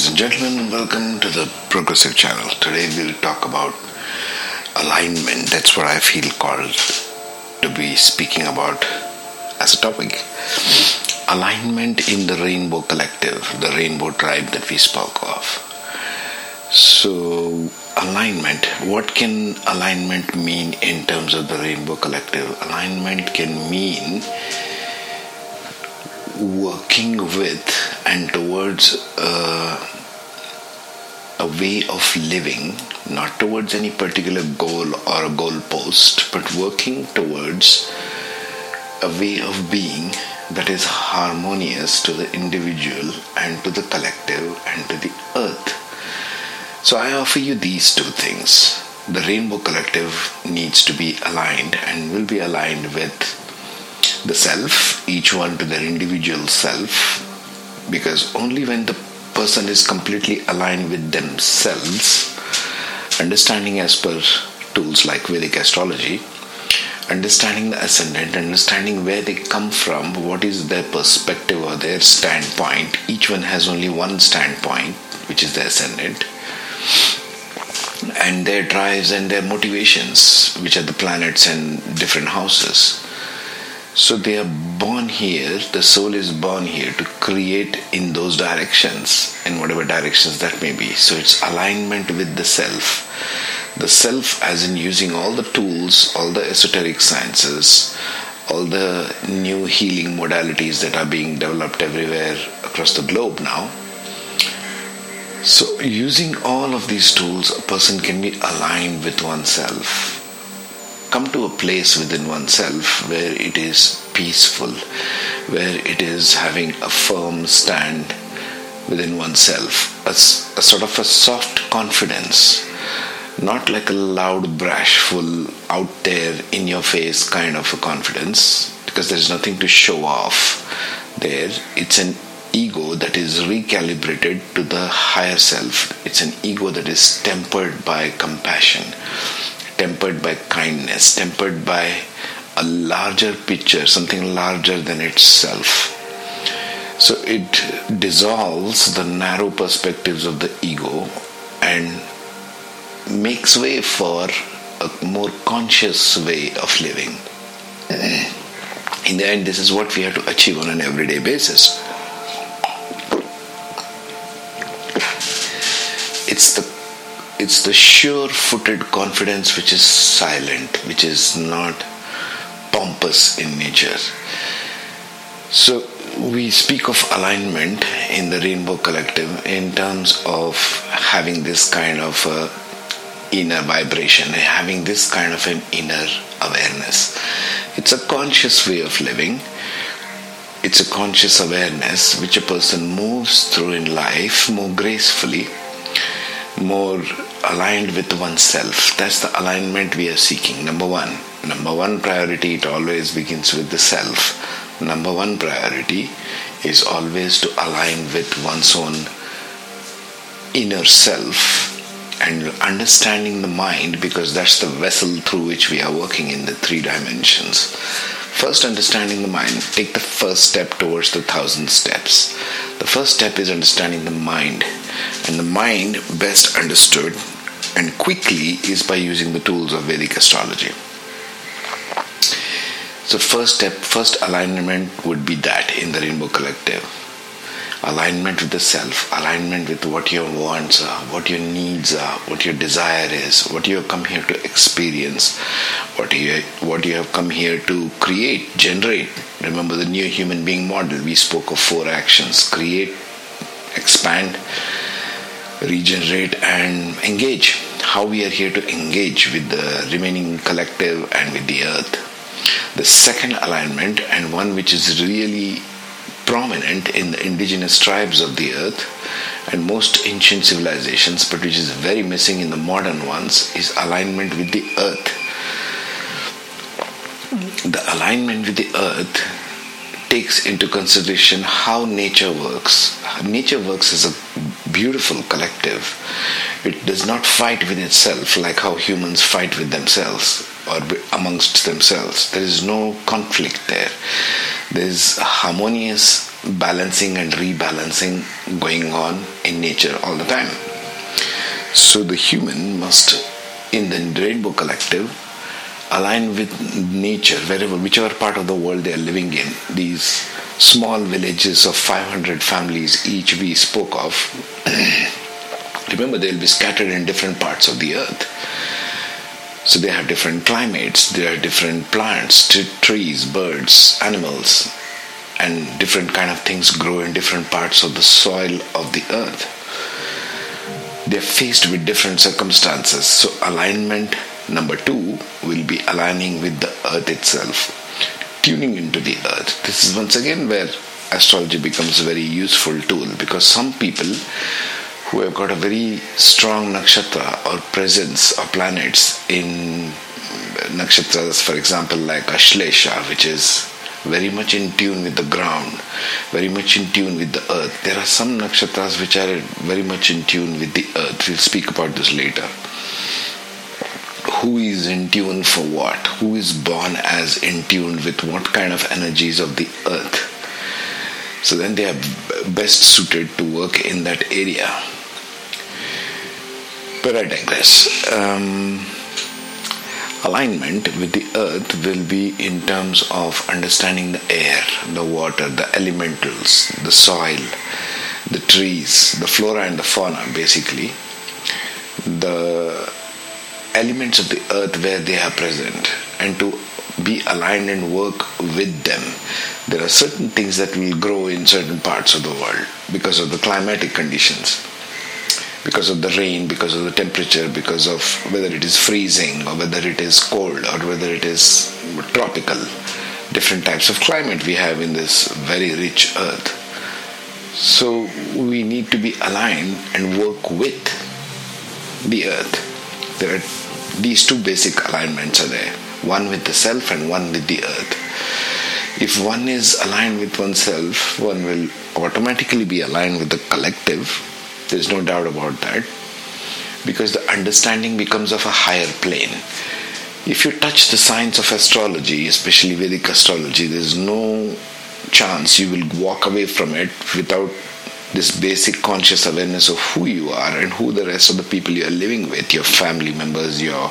Ladies and gentlemen, welcome to the Progressive Channel. Today we'll talk about alignment. That's what I feel called to be speaking about as a topic. Alignment in the Rainbow Collective, the Rainbow Tribe that we spoke of. So, alignment. What can alignment mean in terms of the Rainbow Collective? Alignment can mean working with and towards uh, a way of living, not towards any particular goal or a goal post, but working towards a way of being that is harmonious to the individual and to the collective and to the earth. So I offer you these two things. The Rainbow Collective needs to be aligned and will be aligned with the self, each one to their individual self, because only when the person is completely aligned with themselves, understanding as per tools like Vedic astrology, understanding the ascendant, understanding where they come from, what is their perspective or their standpoint. Each one has only one standpoint, which is the ascendant, and their drives and their motivations, which are the planets and different houses. So they are born here, the soul is born here to create in those directions, in whatever directions that may be. So it's alignment with the self. The self, as in using all the tools, all the esoteric sciences, all the new healing modalities that are being developed everywhere across the globe now. So, using all of these tools, a person can be aligned with oneself come to a place within oneself where it is peaceful, where it is having a firm stand within oneself, a, a sort of a soft confidence, not like a loud, brashful, out there, in your face kind of a confidence, because there's nothing to show off there. It's an ego that is recalibrated to the higher self. It's an ego that is tempered by compassion tempered by kindness, tempered by a larger picture, something larger than itself. So it dissolves the narrow perspectives of the ego and makes way for a more conscious way of living. In the end, this is what we have to achieve on an everyday basis. It's the it's the sure footed confidence which is silent, which is not pompous in nature. So, we speak of alignment in the Rainbow Collective in terms of having this kind of inner vibration, having this kind of an inner awareness. It's a conscious way of living. It's a conscious awareness which a person moves through in life more gracefully, more aligned with oneself. That's the alignment we are seeking. Number one. Number one priority, it always begins with the self. Number one priority is always to align with one's own inner self and understanding the mind because that's the vessel through which we are working in the three dimensions. First, understanding the mind. Take the first step towards the thousand steps. The first step is understanding the mind. And the mind, best understood and quickly, is by using the tools of Vedic astrology. So, first step, first alignment would be that in the Rainbow Collective alignment with the self, alignment with what your wants are, what your needs are, what your desire is, what you have come here to experience, what you what you have come here to create, generate. Remember the new human being model. We spoke of four actions: create, expand, regenerate, and engage. How we are here to engage with the remaining collective and with the earth. The second alignment, and one which is really prominent in the indigenous tribes of the earth and most ancient civilizations, but which is very missing in the modern ones, is alignment with the earth. The alignment with the earth takes into consideration how nature works. Nature works as a beautiful collective. It does not fight with itself like how humans fight with themselves or amongst themselves. There is no conflict there. There is harmonious balancing and rebalancing going on in nature all the time. So the human must, in the Rainbow Collective, align with nature wherever, whichever part of the world they are living in. These small villages of 500 families each we spoke of. Remember, they'll be scattered in different parts of the earth. So they have different climates, there are different plants, t- trees, birds, animals, and different kind of things grow in different parts of the soil of the earth. They're faced with different circumstances. So alignment number two will be aligning with the earth itself, tuning into the earth. This is once again where astrology becomes a very useful tool because some people who have got a very strong nakshatra or presence of planets in nakshatras, for example, like Ashlesha, which is very much in tune with the ground, very much in tune with the earth. There are some nakshatras which are very much in tune with the earth. We'll speak about this later. Who is in tune for what? Who is born as in tune with what kind of energies of the earth? So then they are best suited to work in that area. But I digress. Um, alignment with the earth will be in terms of understanding the air, the water, the elementals, the soil, the trees, the flora and the fauna, basically. The elements of the earth where they are present and to be aligned and work with them. There are certain things that will grow in certain parts of the world because of the climatic conditions because of the rain, because of the temperature, because of whether it is freezing or whether it is cold or whether it is tropical. Different types of climate we have in this very rich earth. So we need to be aligned and work with the earth. There are these two basic alignments are there one with the self and one with the earth. If one is aligned with oneself, one will automatically be aligned with the collective there's no doubt about that. Because the understanding becomes of a higher plane. If you touch the science of astrology, especially Vedic astrology, there's no chance you will walk away from it without this basic conscious awareness of who you are and who the rest of the people you are living with your family members, your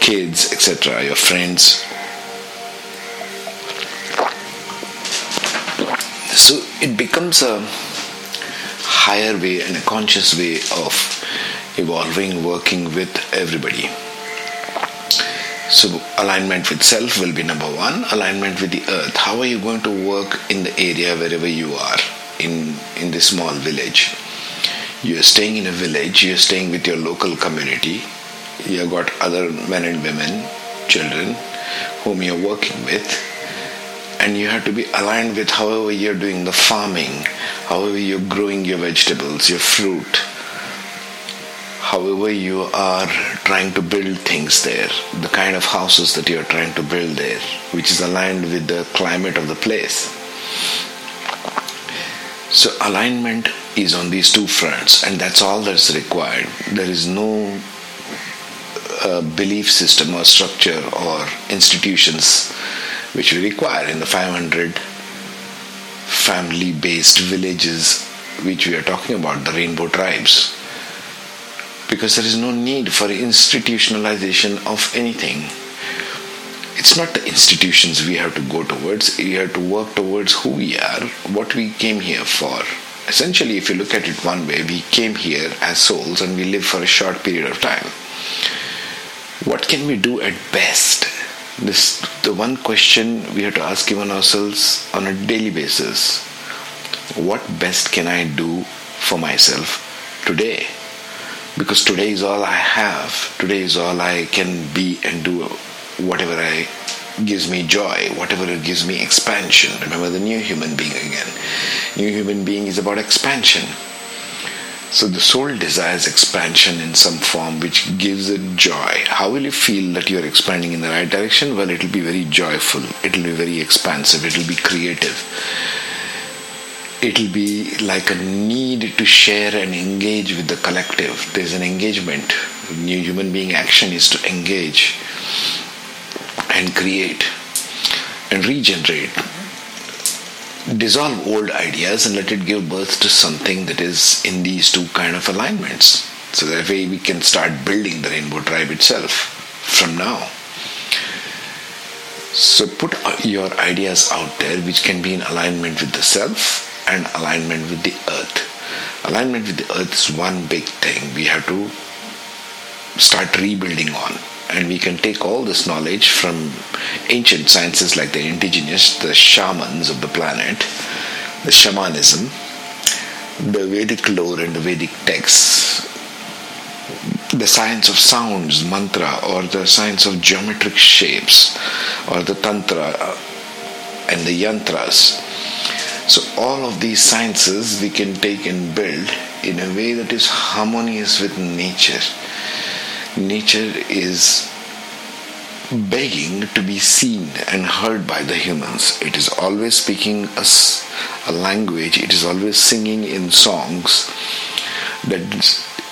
kids, etc., your friends. So it becomes a higher way and a conscious way of evolving, working with everybody. So, alignment with self will be number one, alignment with the earth. How are you going to work in the area wherever you are in, in this small village? You're staying in a village, you're staying with your local community, you've got other men and women, children whom you're working with and you have to be aligned with however you're doing the farming, however you're growing your vegetables, your fruit, however you are trying to build things there, the kind of houses that you're trying to build there, which is aligned with the climate of the place. So, alignment is on these two fronts, and that's all that's required. There is no uh, belief system or structure or institutions which we require in the 500 family based villages which we are talking about, the rainbow tribes. Because there is no need for institutionalization of anything. It's not the institutions we have to go towards, we have to work towards who we are, what we came here for. Essentially, if you look at it one way, we came here as souls and we live for a short period of time. What can we do at best this the one question we have to ask even ourselves on a daily basis. What best can I do for myself today? Because today is all I have. Today is all I can be and do whatever I gives me joy, whatever it gives me expansion. Remember the new human being again. New human being is about expansion so the soul desires expansion in some form which gives it joy. How will you feel that you're expanding in the right direction? Well, it'll be very joyful, it'll be very expansive, it'll be creative. It'll be like a need to share and engage with the collective. There's an engagement. New human being action is to engage. And create and regenerate. Dissolve old ideas and let it give birth to something that is in these two kind of alignments. So that way we can start building the rainbow tribe itself from now. So put uh, your ideas out there which can be in alignment with the self and alignment with the earth. Alignment with the earth is one big thing we have to start rebuilding on. And we can take all this knowledge from ancient sciences like the indigenous, the shamans of the planet, the shamanism, the Vedic lore and the Vedic texts, the science of sounds, mantra, or the science of geometric shapes, or the tantra uh, and the yantras. So, all of these sciences we can take and build in a way that is harmonious with nature. Nature is begging to be seen and heard by the humans. It is always speaking a, a language, it is always singing in songs that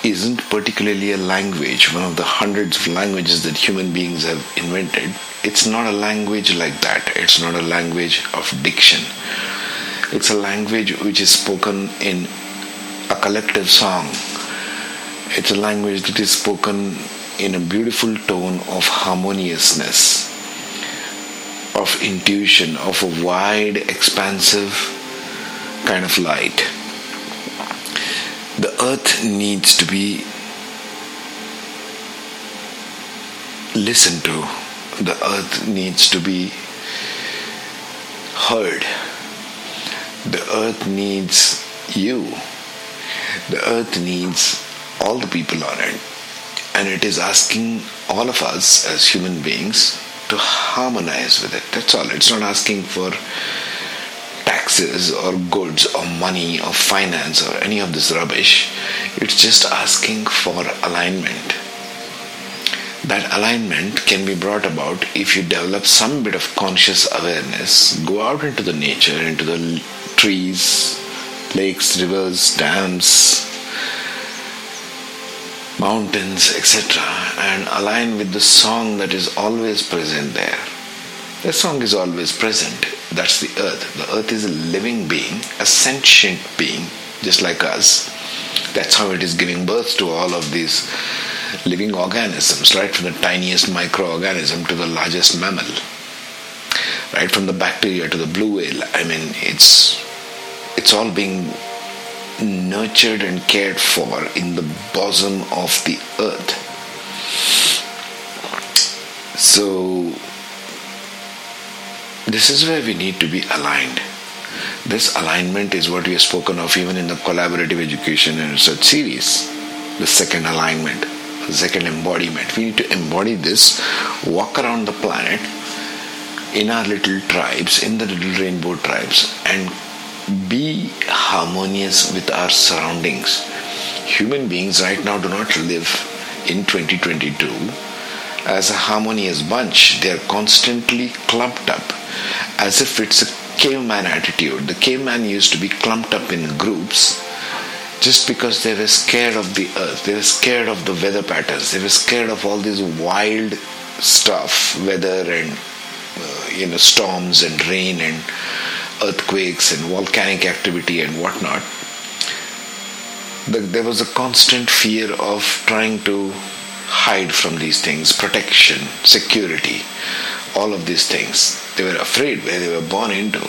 isn't particularly a language, one of the hundreds of languages that human beings have invented. It's not a language like that. It's not a language of diction. It's a language which is spoken in a collective song. It's a language that is spoken in a beautiful tone of harmoniousness, of intuition, of a wide, expansive kind of light. The earth needs to be listened to, the earth needs to be heard, the earth needs you, the earth needs all the people on it, and it is asking all of us as human beings to harmonize with it. That's all. It's not asking for taxes or goods or money or finance or any of this rubbish. It's just asking for alignment. That alignment can be brought about if you develop some bit of conscious awareness, go out into the nature, into the trees, lakes, rivers, dams, mountains, etc., and align with the song that is always present there. The song is always present. That's the earth. The earth is a living being, a sentient being, just like us. That's how it is giving birth to all of these living organisms, right from the tiniest microorganism to the largest mammal, right from the bacteria to the blue whale. I mean, it's it's all being nurtured and cared for in the bosom of the earth. So this is where we need to be aligned. This alignment is what we have spoken of even in the collaborative education and research series. The second alignment, the second embodiment. We need to embody this, walk around the planet in our little tribes, in the little rainbow tribes, and be harmonious with our surroundings. Human beings right now do not live in 2022 as a harmonious bunch. They are constantly clumped up as if it's a caveman attitude. The caveman used to be clumped up in groups just because they were scared of the earth, they were scared of the weather patterns, they were scared of all this wild stuff, weather and uh, you know storms and rain and earthquakes and volcanic activity and whatnot. The, there was a constant fear of trying to hide from these things, protection, security, all of these things. They were afraid where they were born into.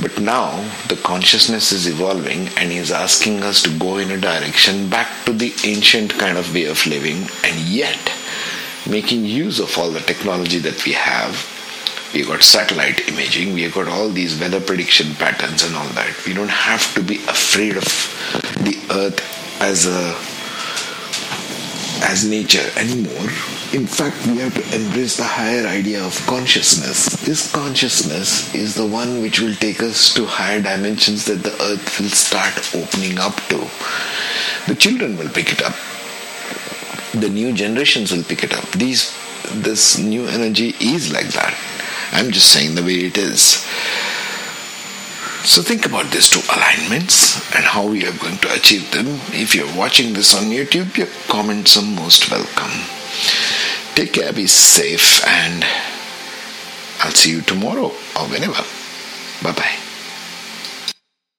But now the consciousness is evolving and is asking us to go in a direction back to the ancient kind of way of living and yet making use of all the technology that we have. We got satellite imaging, we've got all these weather prediction patterns and all that. We don't have to be afraid of the earth as a as nature anymore in fact, we have to embrace the higher idea of consciousness. This consciousness is the one which will take us to higher dimensions that the earth will start opening up to. The children will pick it up. The new generations will pick it up. These, this new energy is like that. I'm just saying the way it is. So think about these two alignments and how we are going to achieve them. If you're watching this on YouTube, your comments are most welcome. Take care, be safe, and I'll see you tomorrow or whenever. Bye bye.